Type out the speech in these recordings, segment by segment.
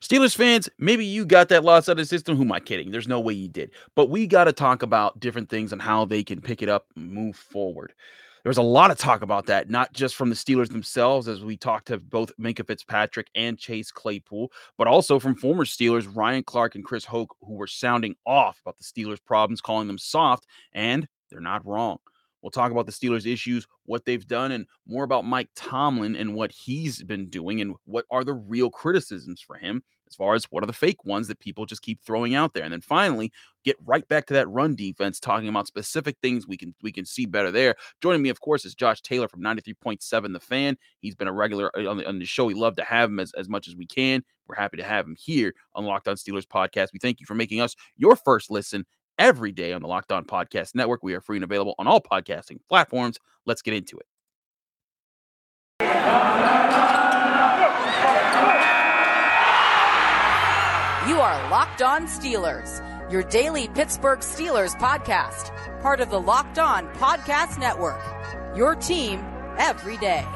Steelers fans, maybe you got that loss out of the system. Who am I kidding? There's no way you did. But we got to talk about different things and how they can pick it up and move forward. There was a lot of talk about that, not just from the Steelers themselves, as we talked to both Minkah Fitzpatrick and Chase Claypool, but also from former Steelers Ryan Clark and Chris Hoke, who were sounding off about the Steelers' problems, calling them soft, and they're not wrong. We'll talk about the Steelers' issues, what they've done, and more about Mike Tomlin and what he's been doing, and what are the real criticisms for him as far as what are the fake ones that people just keep throwing out there. And then finally, get right back to that run defense, talking about specific things we can we can see better there. Joining me, of course, is Josh Taylor from 93.7 The Fan. He's been a regular uh, on the, on the show. We love to have him as, as much as we can. We're happy to have him here on Locked On Steelers podcast. We thank you for making us your first listen every day on the Locked On Podcast Network. We are free and available on all podcasting platforms. Let's get into it. You are Locked On Steelers, your daily Pittsburgh Steelers podcast, part of the Locked On Podcast Network. Your team every day.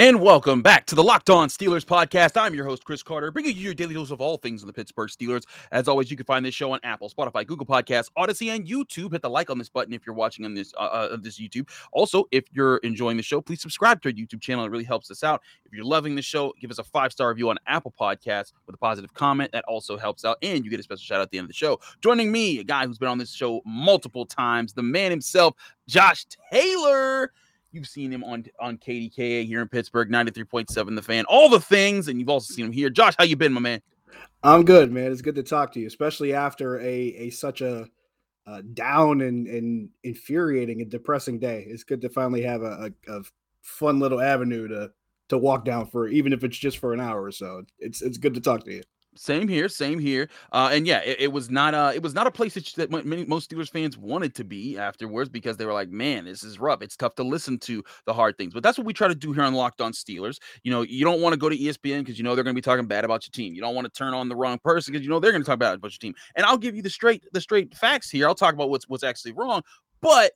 And welcome back to the Locked On Steelers podcast. I'm your host, Chris Carter, bringing you your daily dose of all things in the Pittsburgh Steelers. As always, you can find this show on Apple, Spotify, Google Podcasts, Audacy, and YouTube. Hit the like on this button if you're watching on this uh, uh, this YouTube. Also, if you're enjoying the show, please subscribe to our YouTube channel. It really helps us out. If you're loving the show, give us a five star review on Apple Podcasts with a positive comment. That also helps out, and you get a special shout out at the end of the show. Joining me, a guy who's been on this show multiple times, the man himself, Josh Taylor. You've seen him on on KDKA here in Pittsburgh, 93.7 the fan, all the things, and you've also seen him here. Josh, how you been, my man? I'm good, man. It's good to talk to you, especially after a a such a, a down and, and infuriating and depressing day. It's good to finally have a, a, a fun little avenue to to walk down for, even if it's just for an hour or so. It's it's good to talk to you. Same here, same here. Uh, and yeah, it, it was not a it was not a place that, that many most Steelers fans wanted to be afterwards because they were like, man, this is rough. It's tough to listen to the hard things. But that's what we try to do here on Locked On Steelers. You know, you don't want to go to ESPN because you know they're going to be talking bad about your team. You don't want to turn on the wrong person because you know they're going to talk bad about your team. And I'll give you the straight the straight facts here. I'll talk about what's what's actually wrong, but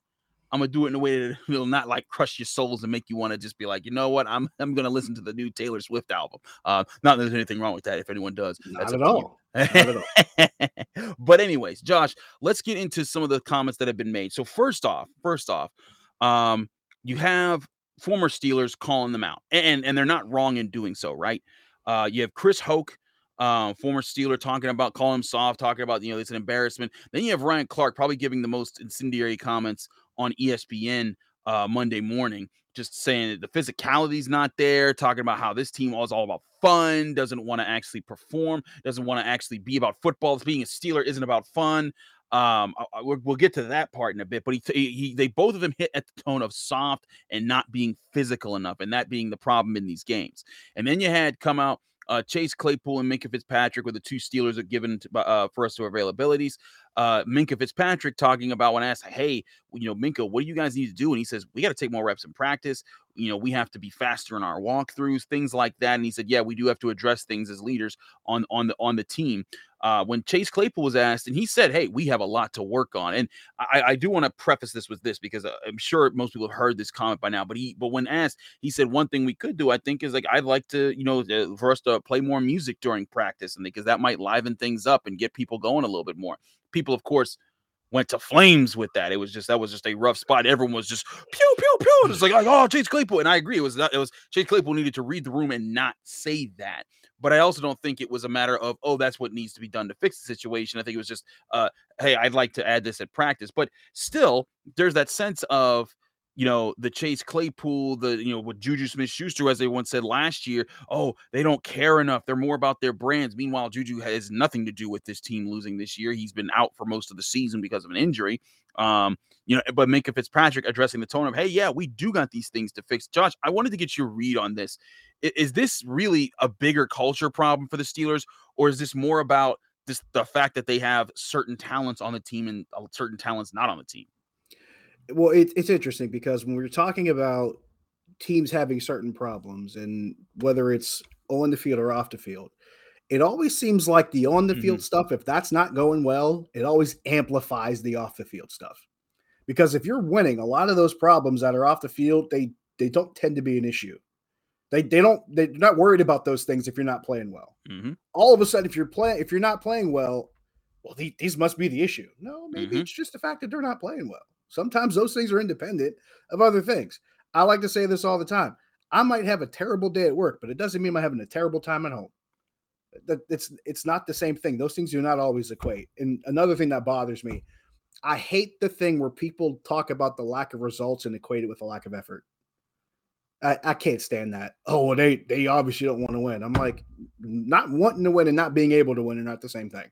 I'm gonna do it in a way that will not like crush your souls and make you want to just be like, you know what, I'm I'm gonna listen to the new Taylor Swift album. Uh, not that there's anything wrong with that. If anyone does, not at all. Not at all. but anyways, Josh, let's get into some of the comments that have been made. So first off, first off, um, you have former Steelers calling them out, and and they're not wrong in doing so, right? Uh, you have Chris Hoke uh, former Steeler, talking about calling him soft, talking about you know it's an embarrassment. Then you have Ryan Clark probably giving the most incendiary comments on ESPN uh, Monday morning, just saying the physicality's not there, talking about how this team is all about fun, doesn't want to actually perform, doesn't want to actually be about football. Being a Steeler isn't about fun. Um, I, I, we'll get to that part in a bit, but he, he, they both of them hit at the tone of soft and not being physical enough, and that being the problem in these games. And then you had come out uh, Chase Claypool and Minkah Fitzpatrick with the two Steelers that given to, uh, for us to availabilities. Uh, Minkah Fitzpatrick talking about when I asked, "Hey, you know, Minkah, what do you guys need to do?" And he says, "We got to take more reps in practice. You know, we have to be faster in our walkthroughs, things like that." And he said, "Yeah, we do have to address things as leaders on on the on the team." uh, when Chase Claypool was asked, and he said, "Hey, we have a lot to work on." And I, I do want to preface this with this because uh, I'm sure most people have heard this comment by now. But he, but when asked, he said one thing we could do, I think, is like I'd like to, you know, for us to play more music during practice, and because that might liven things up and get people going a little bit more. People, of course, went to flames with that. It was just that was just a rough spot. Everyone was just pew pew pew. It's like, like oh Chase Claypool, and I agree. It was not, it was Chase Claypool needed to read the room and not say that. But I also don't think it was a matter of, oh, that's what needs to be done to fix the situation. I think it was just, uh, hey, I'd like to add this at practice. But still, there's that sense of, you know, the Chase Claypool, the, you know, what Juju Smith Schuster, as they once said last year, oh, they don't care enough. They're more about their brands. Meanwhile, Juju has nothing to do with this team losing this year. He's been out for most of the season because of an injury. Um, you know, but Minkah Fitzpatrick addressing the tone of, hey, yeah, we do got these things to fix. Josh, I wanted to get your read on this. Is this really a bigger culture problem for the Steelers, or is this more about this the fact that they have certain talents on the team and uh, certain talents not on the team? Well, it, it's interesting because when we're talking about teams having certain problems and whether it's on the field or off the field, it always seems like the on the field mm-hmm. stuff, if that's not going well, it always amplifies the off the field stuff Because if you're winning, a lot of those problems that are off the field, they they don't tend to be an issue. They they don't they're not worried about those things if you're not playing well. Mm-hmm. All of a sudden, if you're playing if you're not playing well, well, the, these must be the issue. No, maybe Mhm. it's just the fact that they're not playing well. Sometimes those things are independent of other things. I like to say this all the time. I might have a terrible day at work, but it doesn't mean I'm having a terrible time at home. It's it's not the same thing. Those things do not always equate. And another thing that bothers me, I hate the thing where people talk about the lack of results and equate it with a lack of effort. I, I can't stand that. Oh, they they obviously don't want to win. I'm like, not wanting to win and not being able to win are not the same thing.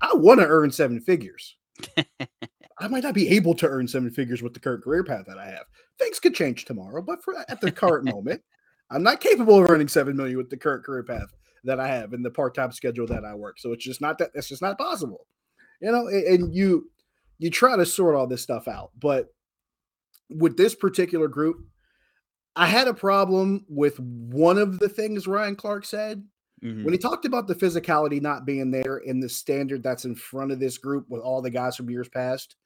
I want to earn seven figures. I might not be able to earn seven figures with the current career path that I have. Things could change tomorrow, but for at the current moment, I'm not capable of earning seven million with the current career path that I have and the part-time schedule that I work. So it's just not that it's just not possible. You know, and you you try to sort all this stuff out, but with this particular group, I had a problem with one of the things Ryan Clark said Mhm. when he talked about the physicality not being there in the standard that's in front of this group with all the guys from years past,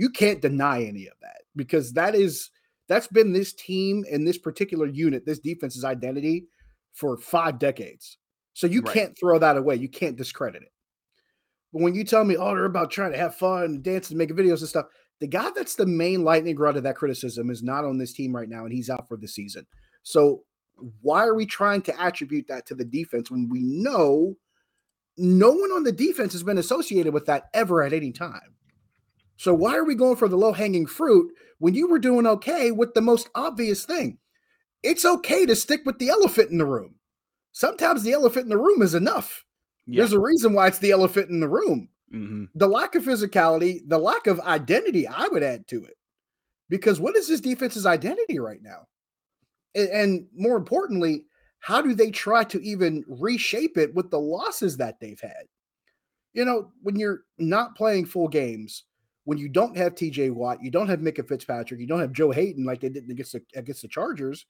you can't deny any of that because that is that's been this team and this particular unit, this defense's identity for five decades. So you Right. can't throw that away. You can't discredit it. But when you tell me, oh, they're about trying to have fun, and dance, and make videos and stuff, the guy that's the main lightning rod of that criticism is not on this team right now, and he's out for the season. So why are we trying to attribute that to the defense when we know no one on the defense has been associated with that ever at any time? So why are we going for the low hanging fruit when you were doing okay with the most obvious thing? It's okay to stick with the elephant in the room. Sometimes the elephant in the room is enough. Yeah. There's a reason why it's the elephant in the room Mhm. the lack of physicality, the lack of identity, I would add to it. Because what is this defense's identity right now? A- And, more importantly, how do they try to even reshape it with the losses that they've had? You know, when you're not playing full games, when you don't have TJ Watt, you don't have Minkah Fitzpatrick, you don't have Joe Haden like they did against the against the Chargers,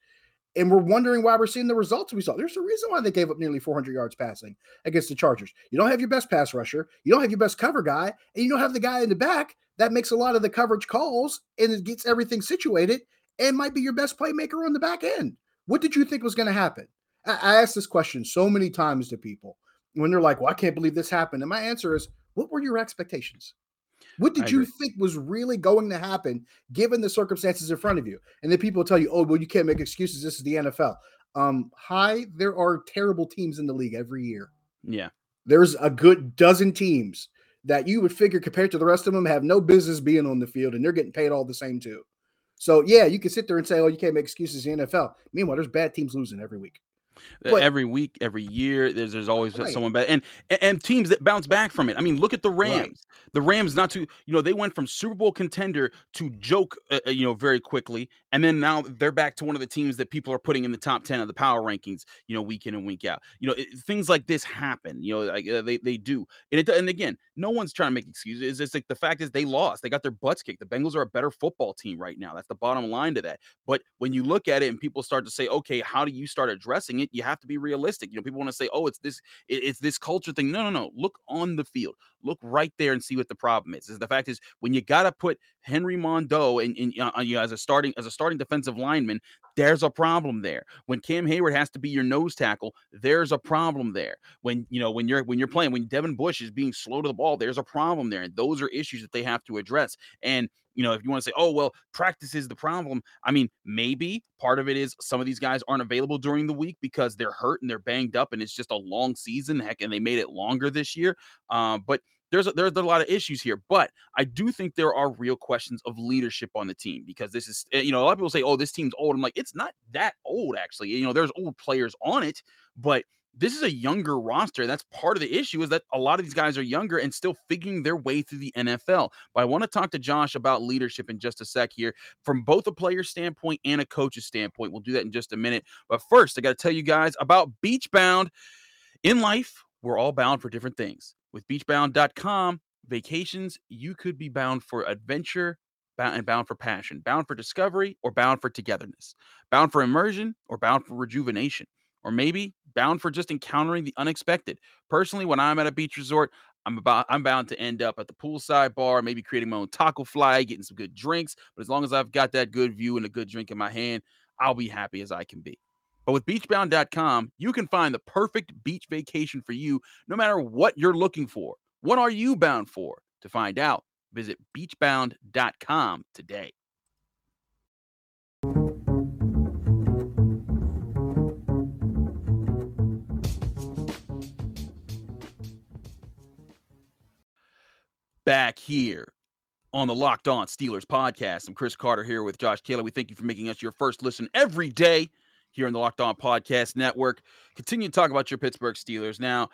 and we're wondering why we're seeing the results we saw. There's a reason why they gave up nearly 400 yards passing against the Chargers. You don't have your best pass rusher, you don't have your best cover guy, and you don't have the guy in the back that makes a lot of the coverage calls and it gets everything situated and might be your best playmaker on the back end. What did you think was going to happen? I, I asked this question so many times to people when they're like, "Well, I can't believe this happened," and my answer is, "What were your expectations?" What did I you agree. think was really going to happen given the circumstances in front of you? And then people tell you, oh, well, you can't make excuses. This is the NFL. Um, hi, there are terrible teams in the league every year. Yeah. There's a good dozen teams that you would figure compared to the rest of them have no business being on the field and they're getting paid all the same too. So yeah, you can sit there and say, oh, you can't make excuses in the NFL. Meanwhile, there's bad teams losing every week. But- every week, every year, there's there's always Right. someone bad, and and- teams that bounce back from it. I mean, look at the Right. The Rams, not to you know, they went from Super Bowl contender to joke, uh, uh, you know, very quickly, and then now they're back to one of the teams that people are putting in the top ten of the power rankings, you know, week in and week out. You know, it, things like this happen. You know, like uh, they they do, and it and again, no one's trying to make excuses. It's just like the fact is they lost. They got their butts kicked. The Bengals are a better football team right now. That's the bottom line to that. But when you look at it and people start to say, okay, how do you start addressing it? You have to be realistic. You know, people want to say, oh, it's this, it- it's this culture thing. No, no, no. Look on the field. Look right there and see what the problem is. Is the fact is when you got to put Henry Mondeaux and, and uh, you as a starting as a starting defensive lineman, there's a problem there. When Cam Heyward has to be your nose tackle, there's a problem there. When you know when you're when you're playing when Devin Bush is being slow to the ball, there's a problem there, and those are issues that they have to address. And you know, if you want to say, oh, well, practice is the problem. I mean, maybe part of it is some of these guys aren't available during the week because they're hurt and they're banged up and it's just a long season. Heck, and they made it longer this year. Um, but there's a, there's a lot of issues here. But I do think there are real questions of leadership on the team because this is, eh, you know, a lot of people say, oh, this team's old. I'm like, it's not that old, actually. You know, there's old players on it, but this is a younger roster. That's part of the issue is that a lot of these guys are younger and still figuring their way through the NFL. But I want to talk to Josh about leadership in just a sec here from both a player standpoint and a coach's standpoint. We'll do that in just a minute. But first, I got to tell you guys about Beachbound. In life, we're all bound for different things. With beachbound.com, vacations, you could be bound for adventure bound and bound for passion, bound for discovery, or bound for togetherness, bound for immersion, or bound for rejuvenation, or maybe bound for just encountering the unexpected. Personally, when I'm at a beach resort, I'm about I'm bound to end up at the poolside bar, maybe creating my own taco fly, getting some good drinks. But as long as I've got that good view and a good drink in my hand, I'll be happy as I can be. But with beachbound.com, you can find the perfect beach vacation for you no matter what you're looking for. What are you bound for? To find out, visit beachbound.com today. Back here on the Locked On Steelers podcast. I'm Chris Carter here with Josh Taylor. We thank you for making us your first listen every day here on the Locked On Podcast Network. Continue to talk about your Pittsburgh Steelers. Now,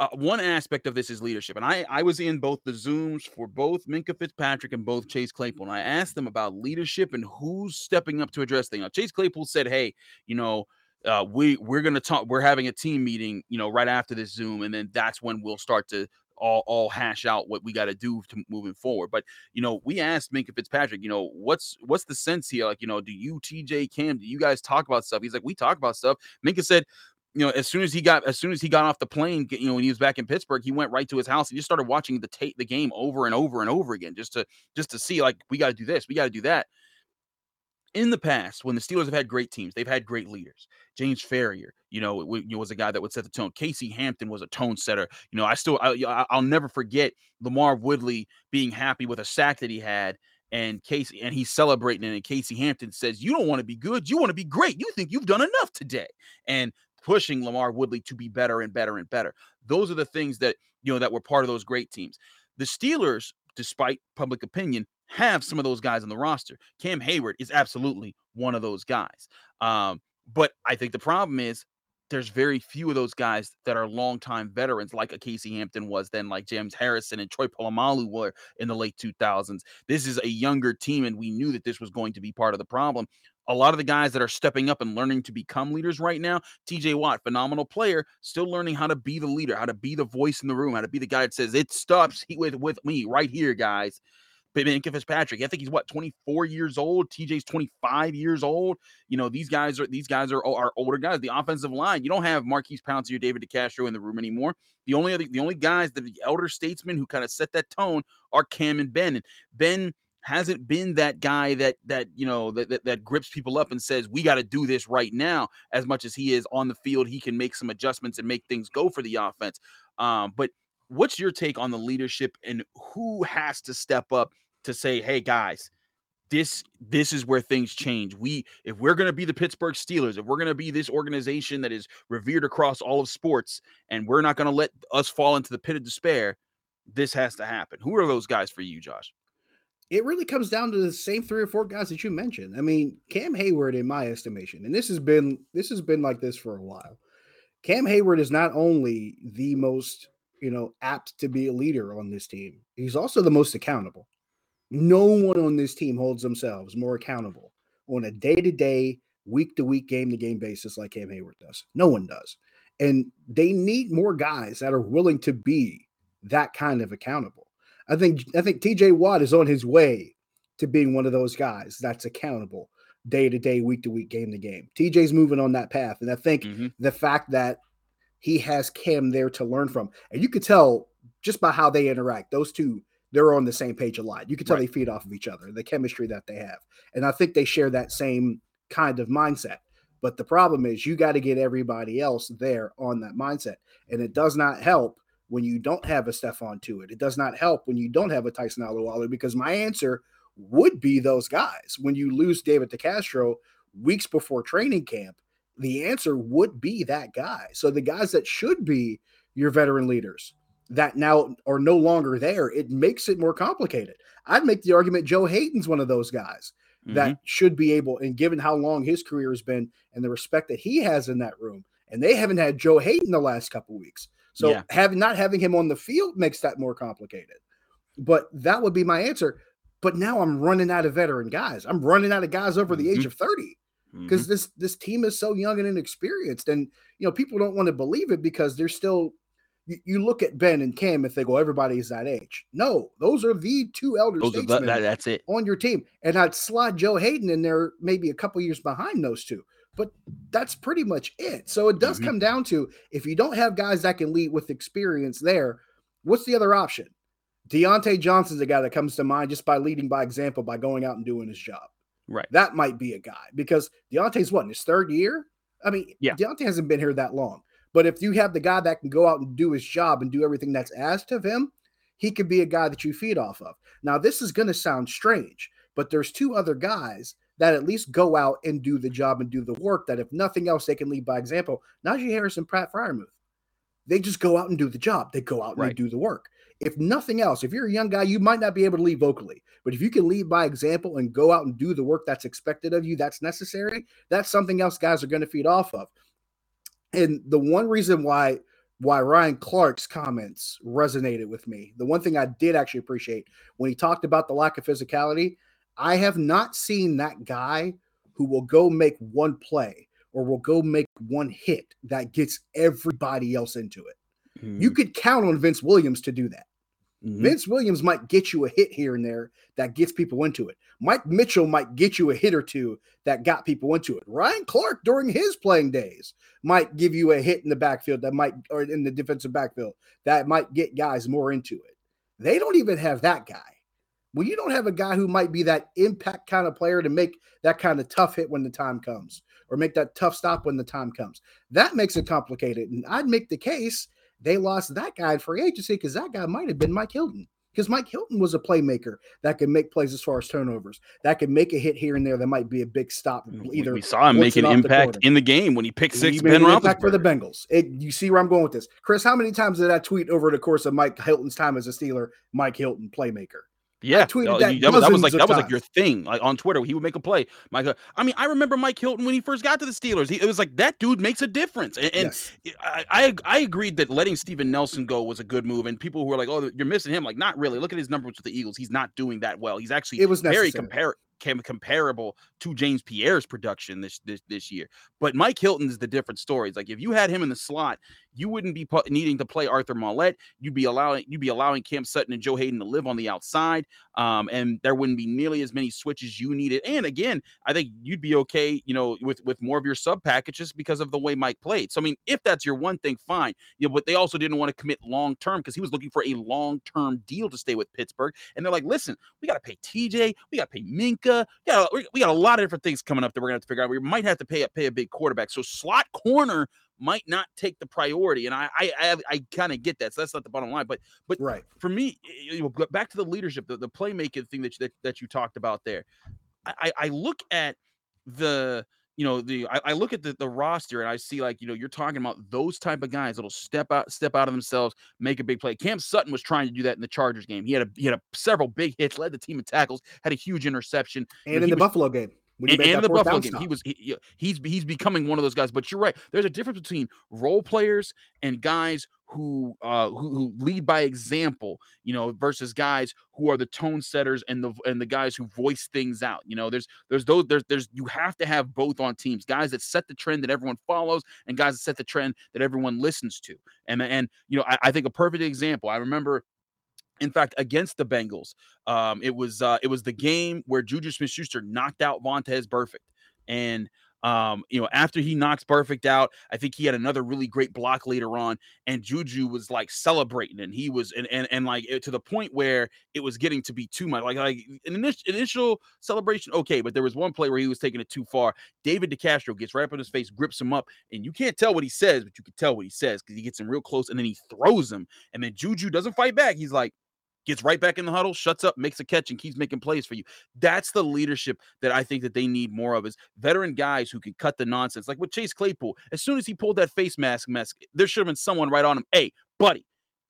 uh, one aspect of this is leadership. And I, I was in both the Zooms for both Minkah Fitzpatrick and both Chase Claypool. And I asked them about leadership and who's stepping up to address things. Now, Chase Claypool said, hey, you know, uh, we we're gonna talk. We're having a team meeting, you know, right after this Zoom, and then that's when we'll start to all all hash out what we got to do to moving forward. But you know, we asked Minkah Fitzpatrick, you know, what's what's the sense here? Like, you know, do you TJ Cam, do you guys talk about stuff? He's like, we talk about stuff. Minkah said, you know, as soon as he got as soon as he got off the plane, you know, when he was back in Pittsburgh, he went right to his house and just started watching the tape the game over and over and over again, just to just to see like we got to do this, we got to do that in the past, when the Steelers have had great teams, they've had great leaders. James Farrior, you know, was a guy that would set the tone. Casey Hampton was a tone setter. You know, I still, I, will never forget LaMarr Woodley being happy with a sack that he had, and Casey, and he's celebrating it. And Casey Hampton says, "You don't want to be good. You want to be great. You think you've done enough today." And pushing LaMarr Woodley to be better and better and better. Those are the things that you know that were part of those great teams. The Steelers, despite public opinion, have some of those guys on the roster. Cam Heyward is absolutely one of those guys. Um, but I think the problem is there's very few of those guys that are longtime veterans, like a Casey Hampton was then, like James Harrison and Troy Polamalu were in the late 2000s. This is a younger team, and we knew that this was going to be part of the problem. A lot of the guys that are stepping up and learning to become leaders right now, TJ Watt, phenomenal player, still learning how to be the leader, how to be the voice in the room, how to be the guy that says it stops with with me right here, guys. Minkah Fitzpatrick. I think he's what 24 years old. TJ's 25 years old. You know, these guys are these guys are, are older guys. The offensive line, you don't have Maurkice Pouncey or David DeCastro in the room anymore. The only other, the only guys that the elder statesmen who kind of set that tone are Cam and Ben. And Ben hasn't been that guy that that you know that that, that grips people up and says we got to do this right now as much as he is on the field he can make some adjustments and make things go for the offense um, but what's your take on the leadership and who has to step up to say, hey guys, this this is where things change. We if we're going to be the Pittsburgh Steelers, if we're going to be this organization that is revered across all of sports and we're not going to let us fall into the pit of despair, this has to happen. Who are those guys for you, Josh? It really comes down to the same three or four guys that you mentioned. I mean, Cam Heyward in my estimation, and this has been this has been like this for a while. Cam Heyward is not only the most, you know, apt to be a leader on this team, he's also the most accountable. No one on this team holds themselves more accountable on a day to day, week to week, game to game basis like Cam Heyward does. No one does. And they need more guys that are willing to be that kind of accountable. I think I think TJ Watt is on his way to being one of those guys that's accountable day to day, week to week, game to game. TJ's moving on that path. And I think mm-hmm. the fact that he has Cam there to learn from, and you could tell just by how they interact, those two they're on the same page a lot. You can tell right. they feed off of each other, the chemistry that they have. And I think they share that same kind of mindset. But the problem is you got to get everybody else there on that mindset. And it does not help when you don't have a Stephon Tuitt It does not help when you don't have a Tyson Alualu because my answer would be those guys. When you lose David DeCastro weeks before training camp, the answer would be that guy. So the guys that should be your veteran leaders, that now are no longer there, it makes it more complicated. I'd make the argument Joe Haden's one of those guys mm-hmm. that should be able, and given how long his career has been and the respect that he has in that room, and they haven't had Joe Haden the last couple weeks. So yeah. having not having him on the field makes that more complicated. But that would be my answer. But now I'm running out of veteran guys. I'm running out of guys over the mm-hmm. age of 30 because mm-hmm. this this team is so young and inexperienced. And you know, people don't want to believe it because they're still you, look at Ben and Cam and think, well, everybody's that age. No, those are the two elder those statesmen that, that's it on your team. And I'd slide Joe Haden in there maybe a couple years behind those two. But that's pretty much it. So it does mm-hmm. come down to if you don't have guys that can lead with experience there, What's the other option? Diontae Johnson's a guy that comes to mind just by leading by example by going out and doing his job. Right. That might be a guy because Diontae's what in his third year? I mean, yeah. Diontae hasn't been here that long. But if you have the guy that can go out and do his job and do everything that's asked of him, he could be a guy that you feed off of. Now, this is going to sound strange, but there's two other guys that at least go out and do the job and do the work that if nothing else, they can lead by example. Najee Harris and Pat Freiermuth. They just go out and do the job. They go out and Right. do the work. If nothing else, if you're a young guy, you might not be able to lead vocally, but if you can lead by example and go out and do the work that's expected of you, that's necessary, that's something else guys are going to feed off of. And the one reason why why Ryan Clark's comments resonated with me, the one thing I did actually appreciate when he talked about the lack of physicality, I have not seen that guy who will go make one play or will go make one hit that gets everybody else into it. You could count on Vince Williams to do that. Mhm. Vince Williams might get you a hit here and there that gets people into it. Mike Mitchell might get you a hit or two that got people into it. Ryan Clark during his playing days might give you a hit in the backfield that might or in the defensive backfield that might get guys more into it. They don't even have that guy. When you don't have a guy who might be that impact kind of player to make that kind of tough hit when the time comes or make that tough stop when the time comes, that makes it complicated. And I'd make the case they lost that guy in free agency because that guy might have been Mike Hilton. Because Mike Hilton was a playmaker that could make plays as far as turnovers, that could make a hit here and there that might be a big stop. Either we saw him make an impact in the game when he picked six He Ben impact for the Bengals. It, you see where I'm going with this, Chris? How many times did I tweet over the course of Mike Hilton's time as a Steeler? Mike Hilton, playmaker. Yeah, tweeted uh, that you- that, was, that was like that was like your thing, like on Twitter. He would make a play. Mike, uh, I mean, I remember Mike Hilton when he first got to the Steelers. He, it was like that dude makes a difference, and, and yes. I, I I agreed that letting Steven Nelson go was a good move, and people who were like, "Oh, you're missing him," like, not really. Look at his numbers with the Eagles; he's not doing that well. He's actually It was very compar- cam- comparable to James Pierre's production this this this year. But Mike Hilton is the different story. It's like if you had him in the slot, you wouldn't be pu- needing to play Arthur Maulet. You'd be allowing you'd be allowing Cam Sutton and Joe Haden to live on the outside, um, and there wouldn't be nearly as many switches you needed. And again, I think you'd be okay, you know, with with more of your sub packages because of the way Mike played. So I mean, if that's your one thing, fine. You know, but they also didn't want to commit long term because he was looking for a long term deal to stay with Pittsburgh. And they're like, listen, we got to pay TJ, we got to pay Minkah, got, we, we got a lot of different things coming up that we're gonna have to figure out. We might have to pay a pay a big quarterback. So slot corner might not take the priority, and I I I, I kind of get that. So that's not the bottom line, but but Right. for me, you know, back to the leadership, the, the playmaking thing that, you- that that you talked about there. I I look at the you know the I, I look at the, the roster and I see like you know you're talking about those type of guys that'll step out step out of themselves, make a big play. Cam Sutton was trying to do that in the Chargers game. He had a he had a, several big hits, led the team in tackles, had a huge interception. And know, in the was- Buffalo game. When he And, and the Buffalo game, he was he- he's he's becoming one of those guys. But you're right. There's a difference between role players and guys who uh who, who lead by example, you know, versus guys who are the tone setters and the and the guys who voice things out. You know, there's there's those there's there's you have to have both on teams, guys that set the trend that everyone follows and guys that set the trend that everyone listens to. And and you know, I, I think a perfect example. I remember in fact, against the Bengals, um, it was uh, it was the game where Juju Smith-Schuster knocked out Vontaze Burfict, and um, you know after he knocks Burfict out, I think he had another really great block later on, and Juju was like celebrating, and he was and and, and like to the point where it was getting to be too much. Like like an initial, initial celebration, okay, but there was one play where he was taking it too far. David DeCastro gets right up in his face, grips him up, and you can't tell what he says, but you can tell what he says because he gets him real close, and then he throws him, and then Juju doesn't fight back. He's like gets right back in the huddle, shuts up, makes a catch, and keeps making plays for you. That's the leadership that I think that they need more of is veteran guys who can cut the nonsense. Like with Chase Claypool, as soon as he pulled that face mask mess, there should have been someone right on him. Hey, buddy,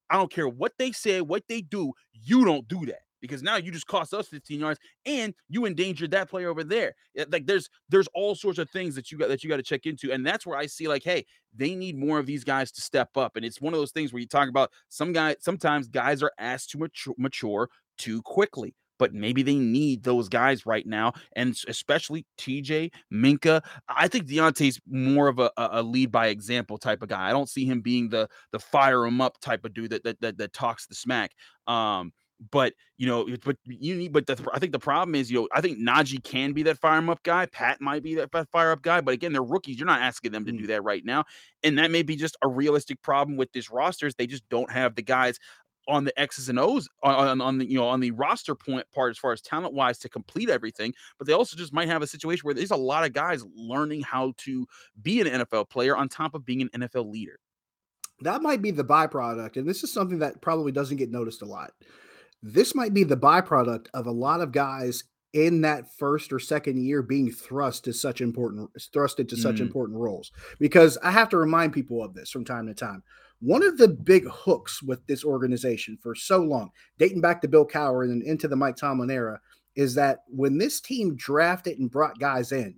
I don't care what they say, what they do, you don't do that. Because now you just cost us 15 yards and you endangered that player over there. Like there's there's all sorts of things that you got that you got to check into. And that's where I see like, hey, they need more of these guys to step up. And it's one of those things where you talk about some guys, sometimes guys are asked to mature, mature too quickly. But maybe they need those guys right now, and especially TJ Minkah. I think Diontae's more of a, a a lead by example type of guy. I don't see him being the the fire him up type of dude that that that, that talks the smack. Um, but you know, but you need. But the, I think the problem is, you know, I think Najee can be that fire him up guy. Pat might be that fire up guy. But again, they're rookies. You're not asking them to do mm. that right now, and that may be just a realistic problem with this roster. Is they just don't have the guys on the X's and O's on, on the you know on the roster point part as far as talent wise to complete everything, but they also just might have a situation where there's a lot of guys learning how to be an NFL player on top of being an NFL leader. That might be the byproduct, and this is something that probably doesn't get noticed a lot. This might be the byproduct of a lot of guys in that first or second year being thrust to such important thrusted to such mm. important roles because i have to remind people of this from time to time one of the big hooks with this organization for so long, dating back to Bill Cowher and into the Mike Tomlin era, is that when this team drafted and brought guys in,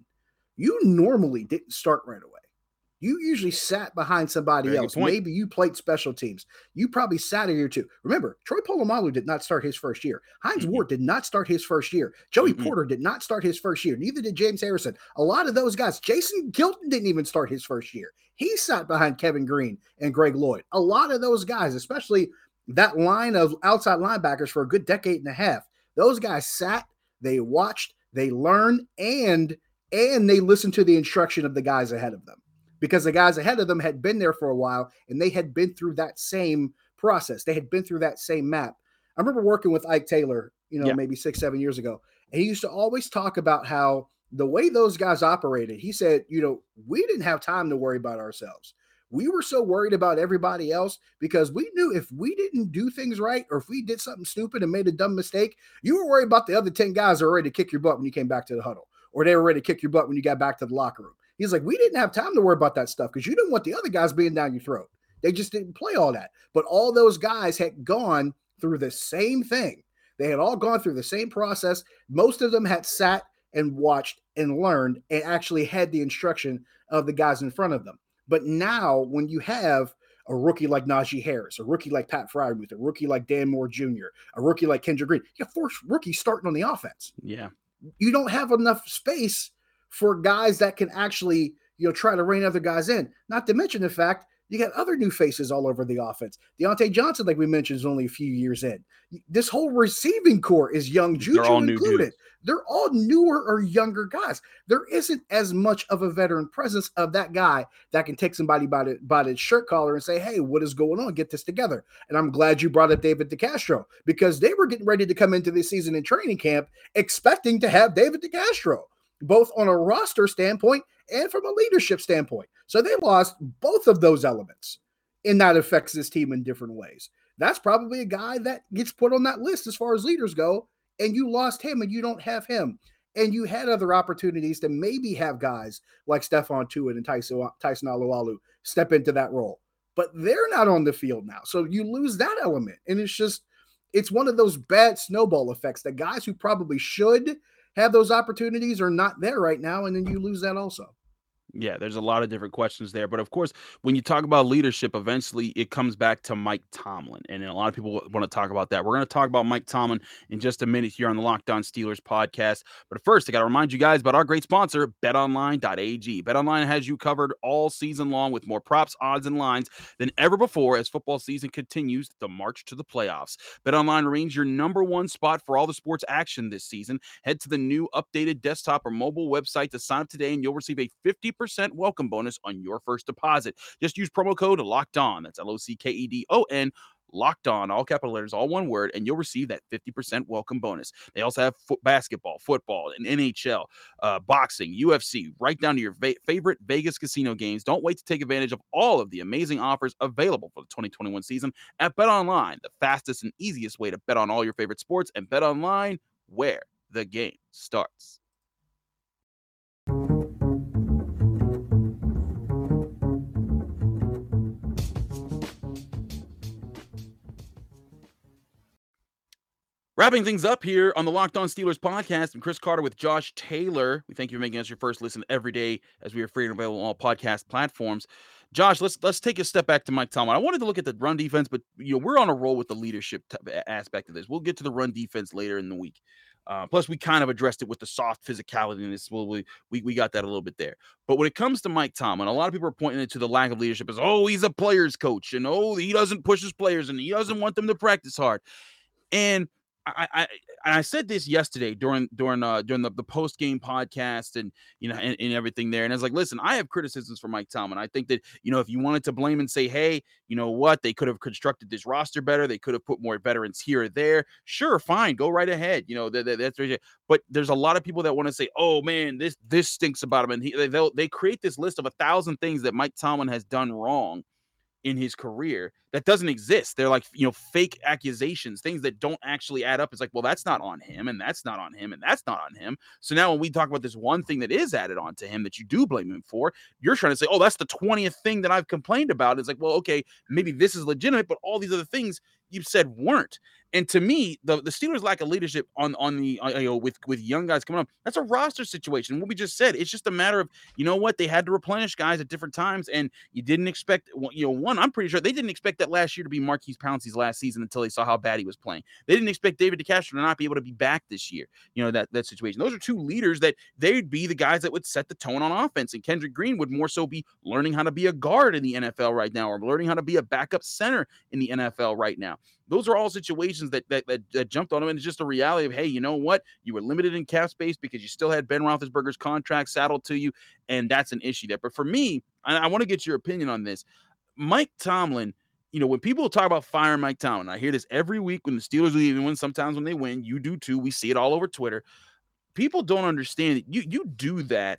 you normally didn't start right away. You usually sat behind somebody Very else. Maybe you played special teams. You probably sat a year too. Remember, Troy Polamalu did not start his first year. Hines mm-hmm. Ward did not start his first year. Joey mm-hmm. Porter did not start his first year. Neither did James Harrison. A lot of those guys. Jason Gildon didn't even start his first year. He sat behind Kevin Greene and Greg Lloyd. A lot of those guys, especially that line of outside linebackers for a good decade and a half, those guys sat, they watched, they learned, and and they listened to the instruction of the guys ahead of them because the guys ahead of them had been there for a while and they had been through that same process. They had been through that same map. I remember working with Ike Taylor, you know, yeah. maybe six, seven years ago. And he used to always talk about how the way those guys operated, he said, you know, we didn't have time to worry about ourselves. We were so worried about everybody else because we knew if we didn't do things right or if we did something stupid and made a dumb mistake, you were worried about the other 10 guys that were ready to kick your butt when you came back to the huddle or they were ready to kick your butt when you got back to the locker room. He's like, we didn't have time to worry about that stuff because you didn't want the other guys being down your throat. They just didn't play all that. But all those guys had gone through the same thing. They had all gone through the same process. Most of them had sat and watched and learned and actually had the instruction of the guys in front of them. But now, when you have a rookie like Najee Harris, a rookie like Pat Freiermuth, a rookie like Dan Moore Jr., a rookie like Kendrick Green, you have four rookies starting on the offense. Yeah. You don't have enough space for guys that can actually, you know, try to rein other guys in. Not to mention the fact you got other new faces all over the offense. Diontae Johnson, like we mentioned, is only a few years in. This whole receiving core is young, Juju included. They're all newer or younger guys. There isn't as much of a veteran presence of that guy that can take somebody by the by the shirt collar and say, "Hey, what is going on? Get this together." And I'm glad you brought up David DeCastro because they were getting ready to come into this season in training camp expecting to have David DeCastro both on a roster standpoint and from a leadership standpoint. So they lost both of those elements, and that affects this team in different ways. That's probably a guy that gets put on that list as far as leaders go, and you lost him and you don't have him. And you had other opportunities to maybe have guys like Stephon Tuitt and Tyson, Tyson Alualu step into that role. But they're not on the field now. So you lose that element. And it's just, it's one of those bad snowball effects that guys who probably should have those opportunities are not there right now, and then you lose that also. Yeah, there's a lot of different questions there. But of course, when you talk about leadership, eventually it comes back to Mike Tomlin. And a lot of people want to talk about that. We're going to talk about Mike Tomlin in just a minute here on the Locked On Steelers podcast. But first, I got to remind you guys about our great sponsor, betonline.ag. Betonline has you covered all season long with more props, odds, and lines than ever before as football season continues the march to the playoffs. BetOnline remains your number one spot for all the sports action this season. Head to the new updated desktop or mobile website to sign up today, and you'll receive a 50 percent welcome bonus on your first deposit. Just use promo code locked on. That's L O C K E D O N locked on, all capital letters, all one word, and you'll receive that 50% welcome bonus. They also have basketball, football, and NHL, uh, boxing, UFC, right down to your va- favorite Vegas casino games. Don't wait to take advantage of all of the amazing offers available for the 2021 season at Bet Online, the fastest and easiest way to bet on all your favorite sports, and Bet Online, where the game starts. Wrapping things up here on the Locked On Steelers podcast, I'm Chris Carter with Josh Taylor. We thank you for making us your first listen every day as we are free and available on all podcast platforms. Josh, let's let's take a step back to Mike Tomlin. I wanted to look at the run defense, but you know we're on a roll with the leadership aspect of this. We'll get to the run defense later in the week. Uh, plus, we kind of addressed it with the soft physicality and this. Well, we, we we got that a little bit there. But when it comes to Mike Tomlin, a lot of people are pointing it to the lack of leadership as, oh, he's a players coach, and oh, he doesn't push his players, and he doesn't want them to practice hard. And I, I I said this yesterday during during uh during the, the post game podcast and you know and, and, everything there. And I was like, listen, I have criticisms for Mike Tomlin. I think that you know if you wanted to blame and say, hey, you know what, they could have constructed this roster better. They could have put more veterans here or there. Sure, fine, go right ahead. You know that, that that's but there's a lot of people that want to say, oh man, this this stinks about him, and he, they they create this list of a thousand things that Mike Tomlin has done wrong in his career that doesn't exist. They're like, you know, fake accusations, things that don't actually add up. It's like, well, that's not on him, and that's not on him, and that's not on him. So now when we talk about this one thing that is added on to him that you do blame him for, you're trying to say, oh, that's the 20th thing that I've complained about. It's like, well, okay, maybe this is legitimate, but all these other things you said weren't. And to me, the, the Steelers lack of leadership on on the uh, you know with with young guys coming up. That's a roster situation. What we just said, it's just a matter of you know what they had to replenish guys at different times, and you didn't expect you know one. I'm pretty sure they didn't expect that last year to be Maurkice Pouncey's last season until they saw how bad he was playing. They didn't expect David DeCastro to not be able to be back this year. You know that that situation. Those are two leaders that they'd be the guys that would set the tone on offense, and Kendrick Green would more so be learning how to be a guard in the NFL right now, or learning how to be a backup center in the NFL right now those are all situations that, that that, that jumped on him, and it's just a reality of hey, you know what? You were limited in cap space because you still had Ben Roethlisberger's contract saddled to you, and that's an issue there. But for me, I, I want to get your opinion on this. Mike Tomlin, you know, when people talk about firing Mike Tomlin, I hear this every week when the Steelers leave, and when sometimes when they win, you do too. We see it all over Twitter. People don't understand that you you do that,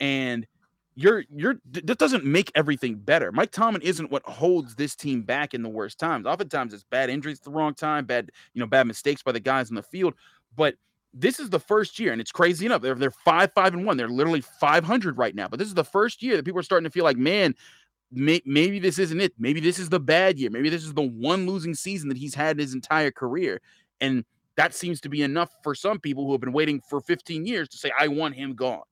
and you're you're that doesn't make everything better. Mike Tomlin isn't what holds this team back in the worst times. Oftentimes it's bad injuries at the wrong time, bad, you know, bad mistakes by the guys in the field. But this is the first year, and it's crazy enough. They're they're five, five, and one. They're literally 500 right now. But this is the first year that people are starting to feel like, man, may, maybe this isn't it. Maybe this is the bad year. Maybe this is the one losing season that he's had his entire career. And that seems to be enough for some people who have been waiting for 15 years to say, I want him gone.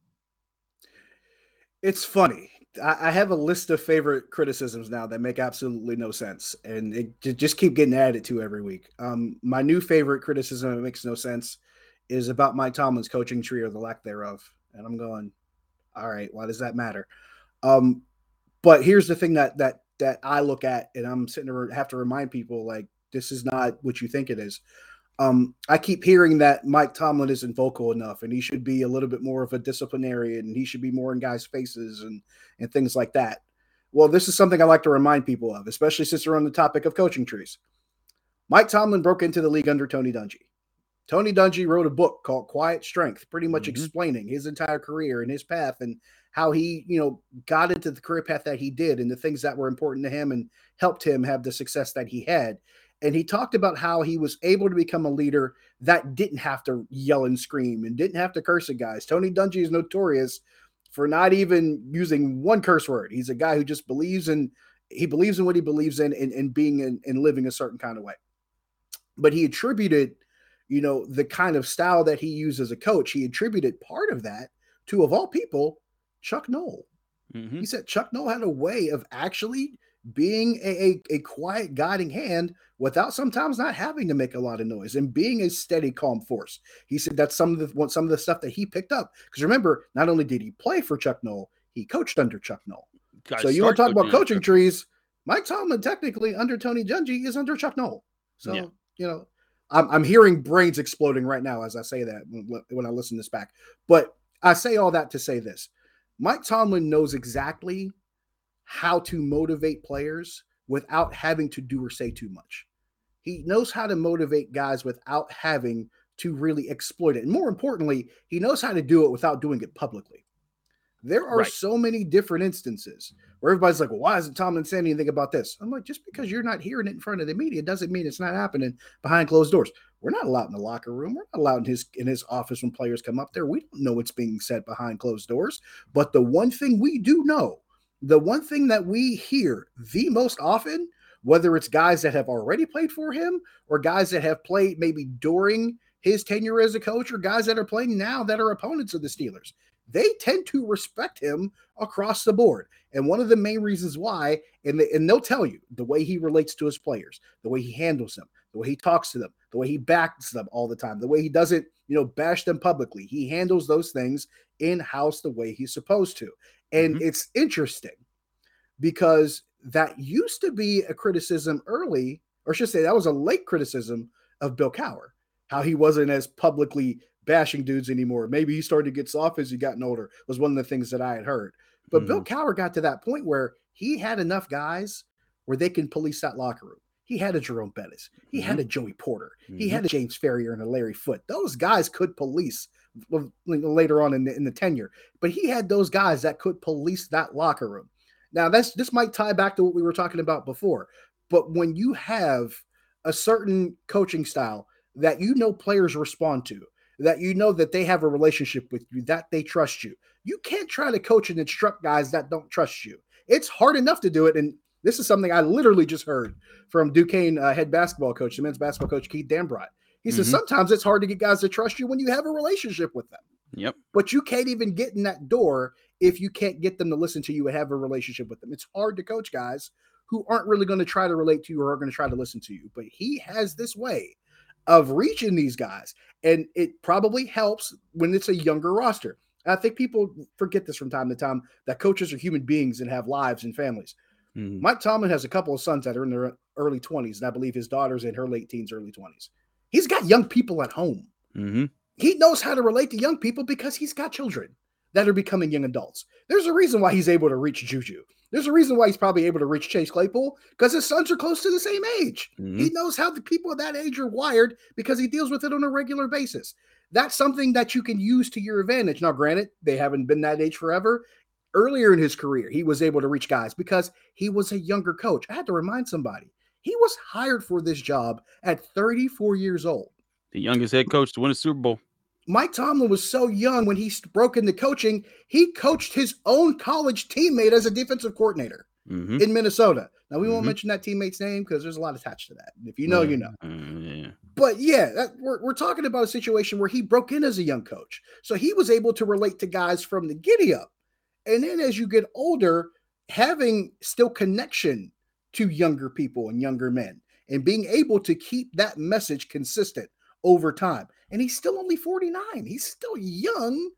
It's funny. I, I have a list of favorite criticisms now that make absolutely no sense, and it just keep getting added to every week. Um, my new favorite criticism that makes no sense is about Mike Tomlin's coaching tree or the lack thereof, and I'm going, all right, why does that matter? Um, but here's the thing that that that I look at, and I'm sitting there have to remind people like this is not what you think it is um, I keep hearing that Mike Tomlin isn't vocal enough, and he should be a little bit more of a disciplinarian, and he should be more in guys' faces and and things like that. Well, this is something I like to remind people of, especially since we're on the topic of coaching trees. Mike Tomlin broke into the league under Tony Dungy. Tony Dungy wrote a book called Quiet Strength, pretty much mm-hmm. explaining his entire career and his path and how he, you know, got into the career path that he did and the things that were important to him and helped him have the success that he had and he talked about how he was able to become a leader that didn't have to yell and scream and didn't have to curse at guys. Tony Dungy is notorious for not even using one curse word. He's a guy who just believes in he believes in what he believes in and, and being in, and living a certain kind of way. But he attributed, you know, the kind of style that he used as a coach, he attributed part of that to, of all people, Chuck Noll. Mm-hmm. He said Chuck Noll had a way of actually being a, a, a, quiet guiding hand without sometimes not having to make a lot of noise and being a steady, calm force. He said that's some of the some of the stuff that he picked up. Because remember, not only did he play for Chuck Noll, he coached under Chuck Noll. so you want to talk about coaching trees? Mike Tomlin technically under Tony Dungy is under Chuck Noll. So yeah. you know, I'm, I'm hearing brains exploding right now as I say that when, when I listen this back. But I say all that to say this: Mike Tomlin knows exactly how to motivate players without having to do or say too much. He knows how to motivate guys without having to really exploit it. And more importantly, he knows how to do it without doing it publicly. There are right. so many different instances where everybody's like, well, why isn't Tomlin saying anything about this? I'm like, just because you're not hearing it in front of the media doesn't mean it's not happening behind closed doors. We're not allowed in the locker room. We're not allowed in his in his office when players come up there. We don't know what's being said behind closed doors. But the one thing we do know the one thing that we hear the most often, whether it's guys that have already played for him or guys that have played maybe during his tenure as a coach or guys that are playing now that are opponents of the Steelers, they tend to respect him across the board. And one of the main reasons why, and, and they'll tell you the way he relates to his players, the way he handles them, the way he talks to them, the way he backs them all the time, the way he doesn't, you know, bash them publicly. He handles those things in house the way he's supposed to. And mm-hmm. it's interesting because that used to be a criticism early, or should say that was a late criticism of Bill Cowher. how he wasn't as publicly bashing dudes anymore. Maybe he started to get soft as he gotten older, was one of the things that I had heard. But mm-hmm. Bill Cowher got to that point where he had enough guys where they can police that locker room. He had a Jerome Bettis. He mm-hmm. had a Joey Porter. Mm-hmm. He had a James Farrior and a Larry Foote. Those guys could police later on in the, in the tenure, but he had those guys that could police that locker room. Now, that's this might tie back to what we were talking about before, but when you have a certain coaching style that you know players respond to, that you know that they have a relationship with you, that they trust you, you can't try to coach and instruct guys that don't trust you. It's hard enough to do it, and this is something I literally just heard from Duquesne uh, head basketball coach, the men's basketball coach Keith Dambrot. He mm-hmm. says sometimes it's hard to get guys to trust you when you have a relationship with them. Yep. But you can't even get in that door if you can't get them to listen to you and have a relationship with them. It's hard to coach guys who aren't really going to try to relate to you or are going to try to listen to you. But he has this way of reaching these guys. And it probably helps when it's a younger roster. I think people forget this from time to time that coaches are human beings and have lives and families. Mm-hmm. Mike Tomlin has a couple of sons that are in their early 20s, and I believe his daughter's in her late teens, early 20s. He's got young people at home. Mm-hmm. He knows how to relate to young people because he's got children that are becoming young adults. There's a reason why he's able to reach Juju. There's a reason why he's probably able to reach Chase Claypool because his sons are close to the same age. Mm-hmm. He knows how the people of that age are wired because he deals with it on a regular basis. That's something that you can use to your advantage. Now, granted, they haven't been that age forever. Earlier in his career, he was able to reach guys because he was a younger coach. I had to remind somebody he was hired for this job at 34 years old. The youngest head coach to win a Super Bowl. Mike Tomlin was so young when he broke into coaching, he coached his own college teammate as a defensive coordinator mm-hmm. in Minnesota. Now, we mm-hmm. won't mention that teammate's name because there's a lot attached to that. If you know, yeah. you know. Mm, yeah. But yeah, that, we're, we're talking about a situation where he broke in as a young coach. So he was able to relate to guys from the giddy up. And then as you get older, having still connection to younger people and younger men and being able to keep that message consistent over time. And he's still only 49. He's still young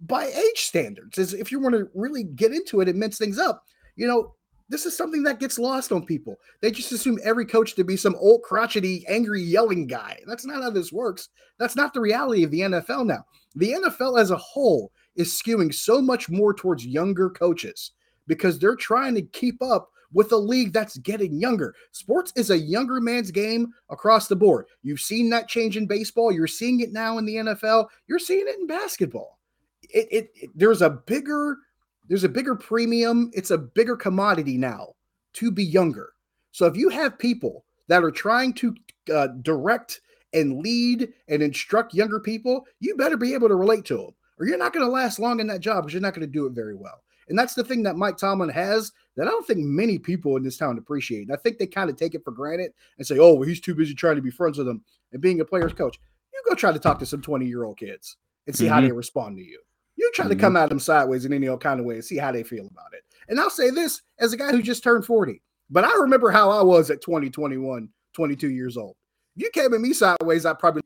by age standards. As if you want to really get into it and mince things up, you know, this is something that gets lost on people. They just assume every coach to be some old crotchety, angry, yelling guy. That's not how this works. That's not the reality of the NFL now. The NFL as a whole is skewing so much more towards younger coaches because they're trying to keep up with a league that's getting younger. Sports is a younger man's game across the board. You've seen that change in baseball. You're seeing it now in the NFL. You're seeing it in basketball. It, it, it there's a bigger there's a bigger premium. It's a bigger commodity now to be younger. So if you have people that are trying to uh, direct and lead and instruct younger people, you better be able to relate to them, or you're not going to last long in that job because you're not going to do it very well. And that's the thing that Mike Tomlin has that I don't think many people in this town appreciate. And I think they kind of take it for granted and say, oh, well, he's too busy trying to be friends with them and being a player's coach. You go try to talk to some 20 year old kids and see mm-hmm. how they respond to you. You try mm-hmm. to come at them sideways in any old kind of way and see how they feel about it. And I'll say this as a guy who just turned 40, but I remember how I was at 20, 21, 22 years old. If you came at me sideways, I probably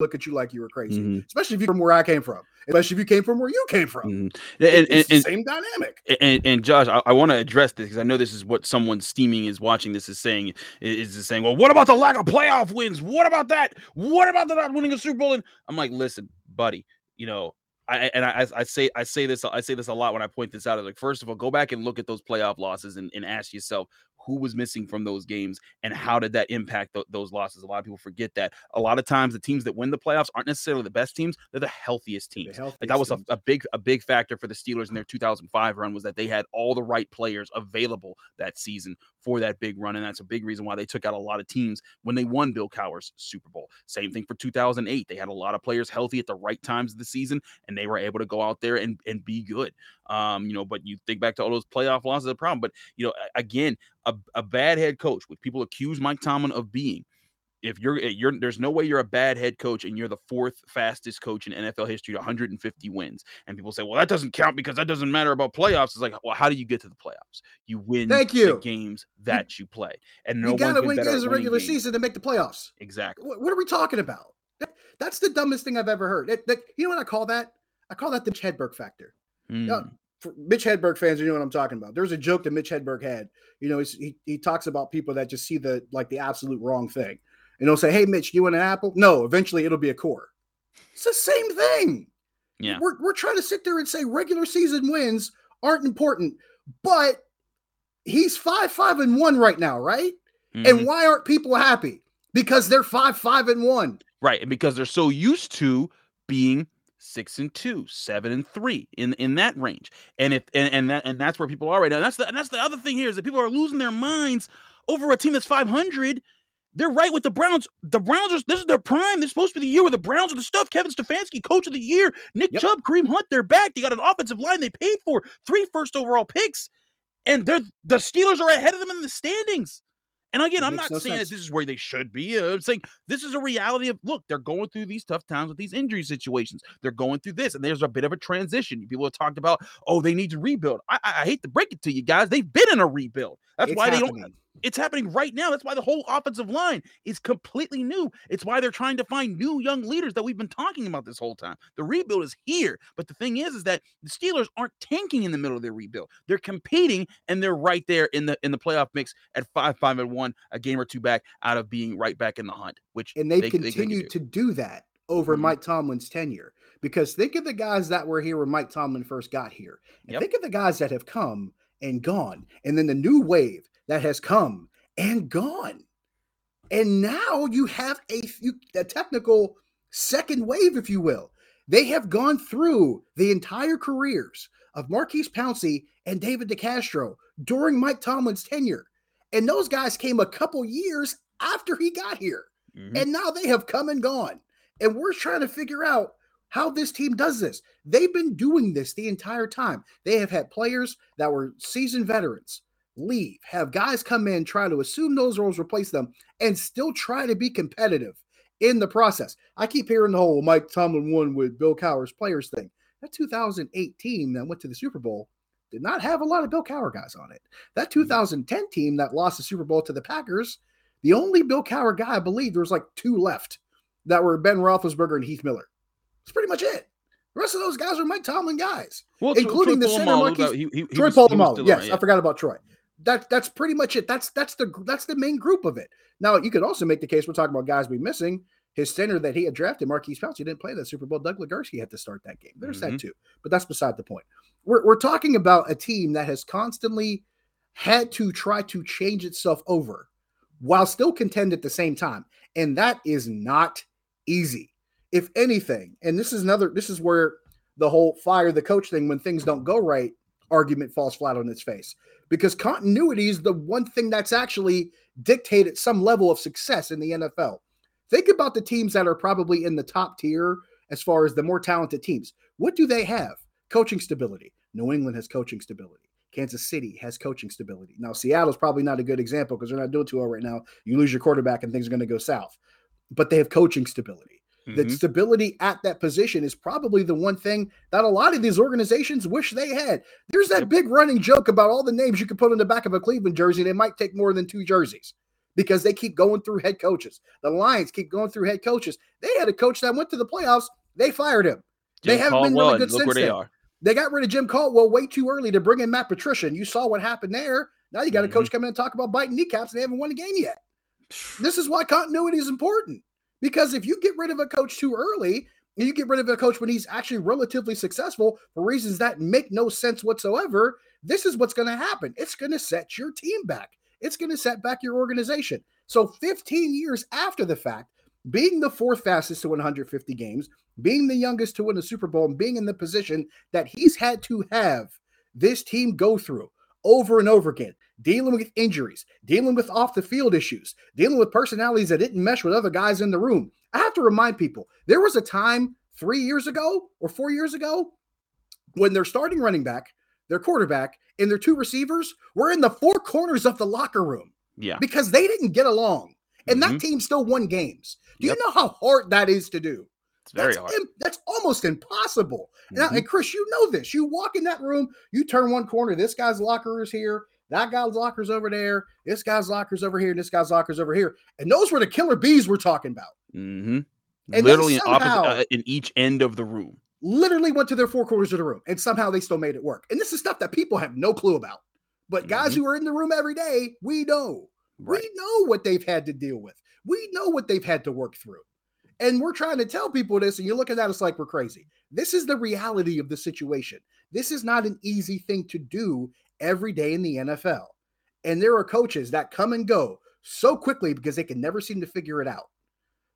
look at you like you were crazy, mm-hmm. especially if you're from where I came from, especially if you came from where you came from. Mm-hmm. And, and, and, same dynamic. And, and Josh, I, I want to address this because I know this is what someone steaming is watching this is saying is, is saying, well, what about the lack of playoff wins? What about that? What about the not winning a Super Bowl? And I'm like, listen, buddy, you know, I, and I, I say I say this I say this a lot when I point this out. Like, first of all, go back and look at those playoff losses and, and ask yourself who was missing from those games and how did that impact th- those losses? A lot of people forget that. A lot of times the teams that win the playoffs aren't necessarily the best teams they're the healthiest teams the healthiest like that was a, a, big a big factor for the steelers in their 2005 run was that they had all the right players available that season for that big run and that's a big reason why they took out a lot of teams when they won bill cowher's super bowl. Same thing for 2008 they had a lot of players healthy at the right times of the season and they were able to go out there and, and be good. Um, you know, but you think back to all those playoff losses, a problem. But you know, again, a, a bad head coach, which people accuse Mike Tomlin of being, if you're eh, you're there's no way you're a bad head coach and you're the fourth fastest coach in NFL history 150 wins. And people say, well, that doesn't count because that doesn't matter about playoffs. It's like, well, how do you get to the playoffs? You win Thank you. the games that you play. And no you gotta win games a regular games. season to make the playoffs. Exactly. What, what are we talking about? that's the dumbest thing I've ever heard. That, that, you know what I call that? I call that the Hedberg factor. Mm. You know, Mitch Hedberg fans, you know what I'm talking about. There's a joke that Mitch Hedberg had. You know, he, he talks about people that just see the like the absolute wrong thing. and they'll say, "Hey, Mitch, you want an apple?" No, eventually it'll be a core. It's the same thing. Yeah. We're we're trying to sit there and say regular season wins aren't important, but he's five five and one right now, right? Mhm. And why aren't people happy? Because they're five five and one. Right, and because they're so used to being six and two, seven and three in in that range, and if and, and that and that's where people are right now. And that's the and that's the other thing here is that people are losing their minds over a team that's five hundred. They're right with the Browns. The Browns are this is their prime. They're supposed to be the year where the Browns are the stuff. Kevin Stefanski, coach of the year. Nick Yep. Chubb, Kareem Hunt, they're back. They got an offensive line they paid for, three first overall picks, and they're the Steelers are ahead of them in the standings. And again, It I'm not no saying sense. that this is where they should be. I'm saying this is a reality of look, they're going through these tough times with these injury situations. They're going through this, and there's a bit of a transition. People have talked about, oh, they need to rebuild. I, I, hate to break it to you guys, they've been in a rebuild. That's It's why they don't. It's happening right now. That's why the whole offensive line is completely new. It's why they're trying to find new young leaders that we've been talking about this whole time. The rebuild is here, but the thing is, is that the Steelers aren't tanking in the middle of their rebuild. They're competing, and they're right there in the in the playoff mix at five, five, and one, a game or two back out of being right back in the hunt. Which And they've they- they continued do. to do that over Mhm. Mike Tomlin's tenure. Because think of the guys that were here when Mike Tomlin first got here. And Yep. think of the guys that have come and gone. And then the new wave that has come and gone. And now you have a, you, a technical second wave, if you will. They have gone through the entire careers of Maurkice Pouncey and David DeCastro during Mike Tomlin's tenure. And those guys came a couple years after he got here. Mhm. And now they have come and gone. And we're trying to figure out how this team does this. They've been doing this the entire time. They have had players that were seasoned veterans leave, have guys come in, try to assume those roles, replace them, and still try to be competitive in the process. I keep hearing the whole Mike Tomlin won with Bill Cowher's players thing. That 2008 team that went to the Super Bowl did not have a lot of Bill Cowher guys on it. That mm-hmm. 2010 team that lost the Super Bowl to the Packers, the only Bill Cowher guy, I believe, there was like two left that were Ben Roethlisberger and Heath Miller. That's pretty much it. The rest of those guys are Mike Tomlin guys, Well, including Troy the center, Polamalu, that- he- he- he Troy was- Polamalu. Yes, around, I forgot about Troy. That that's pretty much it. That's that's the that's the main group of it. Now you could also make the case we're talking about guys we missing. His center that he had drafted, Maurkice Pouncey, didn't play that Super Bowl. Doug Legursky had to start that game. There's Mhm. that too, but that's beside the point. We're we're talking about a team that has constantly had to try to change itself over while still contend at the same time, and that is not easy. If anything, and this is another, this is where the whole fire the coach thing when things don't go right argument falls flat on its face because continuity is the one thing that's actually dictated some level of success in the NFL. Think about the teams that are probably in the top tier as far as the more talented teams. What do they have? Coaching stability. New England has coaching stability. Kansas City has coaching stability. Now, Seattle's probably not a good example because they're not doing too well right now. You lose your quarterback and things are going to go south, but they have coaching stability the Mhm. stability at that position is probably the one thing that a lot of these organizations wish they had. There's that Yep. big running joke about all the names you could put on the back of a Cleveland jersey. They might take more than two jerseys because they keep going through head coaches. The Lions keep going through head coaches. They had a coach that went to the playoffs. They fired him. they haven't been really good since they then. are. They got rid of Jim Caldwell way too early to bring in Matt Patricia. And you saw what happened there. Now you got a Mhm. coach coming in and talk about biting kneecaps and they haven't won a game yet. This is why continuity is important. Because if you get rid of a coach too early, you get rid of a coach when he's actually relatively successful for reasons that make no sense whatsoever, this is what's going to happen. It's going to set your team back. It's going to set back your organization. So 15 years after the fact, being the fourth fastest to 150 games, being the youngest to win a Super Bowl, and being in the position that he's had to have this team go through over and over again, dealing with injuries, dealing with off the field issues, dealing with personalities that didn't mesh with other guys in the room. I have to remind people there was a time three years ago or four years ago when their starting running back, their quarterback, and their two receivers were in the four corners of the locker room Yeah. because they didn't get along. And Mhm. that team still won games. Do Yep. you know how hard that is to do? It's very that's, hard. im- that's almost impossible. Now, Mhm. and Chris, you know this. You walk in that room, you turn one corner, this guy's locker is here, that guy's locker's over there, this guy's locker's over here, and this guy's locker's over here. And those were the killer bees we're talking about. Mm-hmm. they Literally in opposite somehow- uh, in each end of the room. Literally went to their four quarters of the room, and somehow they still made it work. And this is stuff that people have no clue about. But guys Mhm. who are in the room every day, we know. Right. We know what they've had to deal with. We know what they've had to work through. And we're trying to tell people this, and you're looking at us like we're crazy. This is the reality of the situation. This is not an easy thing to do every day in the NFL. And there are coaches that come and go so quickly because they can never seem to figure it out.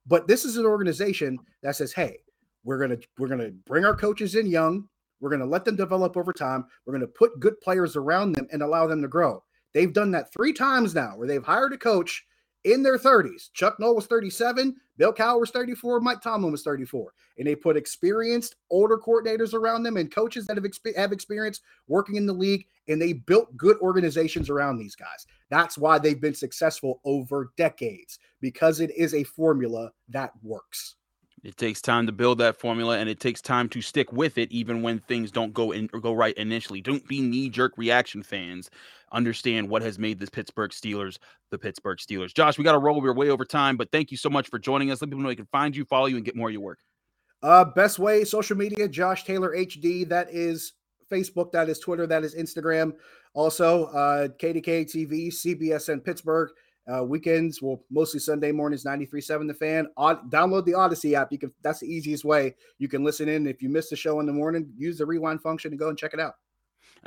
But this is an organization that says, hey, we're gonna we're gonna bring our coaches in young. We're gonna let them develop over time. We're gonna put good players around them and allow them to grow. They've done that three times now, where they've hired a coach in their 30s. Chuck Noll was 37, Bill Cowher was 34, Mike Tomlin was 34. And they put experienced older coordinators around them and coaches that have, exp- have experience working in the league, and they built good organizations around these guys. That's why they've been successful over decades because it is a formula that works. It takes time to build that formula, and it takes time to stick with it, even when things don't go in or go right initially. Don't be knee jerk reaction fans. Understand what has made the Pittsburgh Steelers the Pittsburgh Steelers. Josh, we got to roll. We're way over time, but thank you so much for joining us. Let people know they can find you, follow you, and get more of your work. Uh, best way social media, Josh Taylor HD. That is Facebook. That is Twitter. That is Instagram. Also, uh, KDKA TV, CBSN Pittsburgh. Uh, weekends, well, mostly Sunday mornings, 93.7 The Fan. Odd, download the Audacy app. You can. That's the easiest way you can listen in. If you miss the show in the morning, use the rewind function and go and check it out.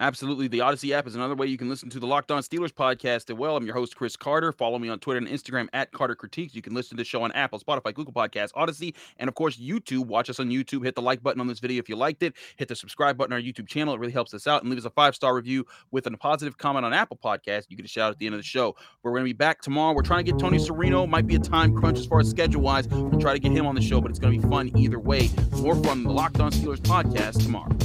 Absolutely. The Audacy app is another way you can listen to the Locked On Steelers podcast as well. I'm your host, Chris Carter. Follow me on Twitter and Instagram at Carter Critiques. You can listen to the show on Apple, Spotify, Google Podcasts, Audacy, and of course, YouTube. Watch us on YouTube. Hit the like button on this video if you liked it. Hit the subscribe button on our YouTube channel. It really helps us out. And leave us a five star review with a positive comment on Apple Podcast. You get a shout out at the end of the show. We're going to be back tomorrow. We're trying to get Tony Serino. Might be a time crunch as far as schedule wise. We'll try to get him on the show, but it's going to be fun either way. More from the Locked On Steelers podcast tomorrow.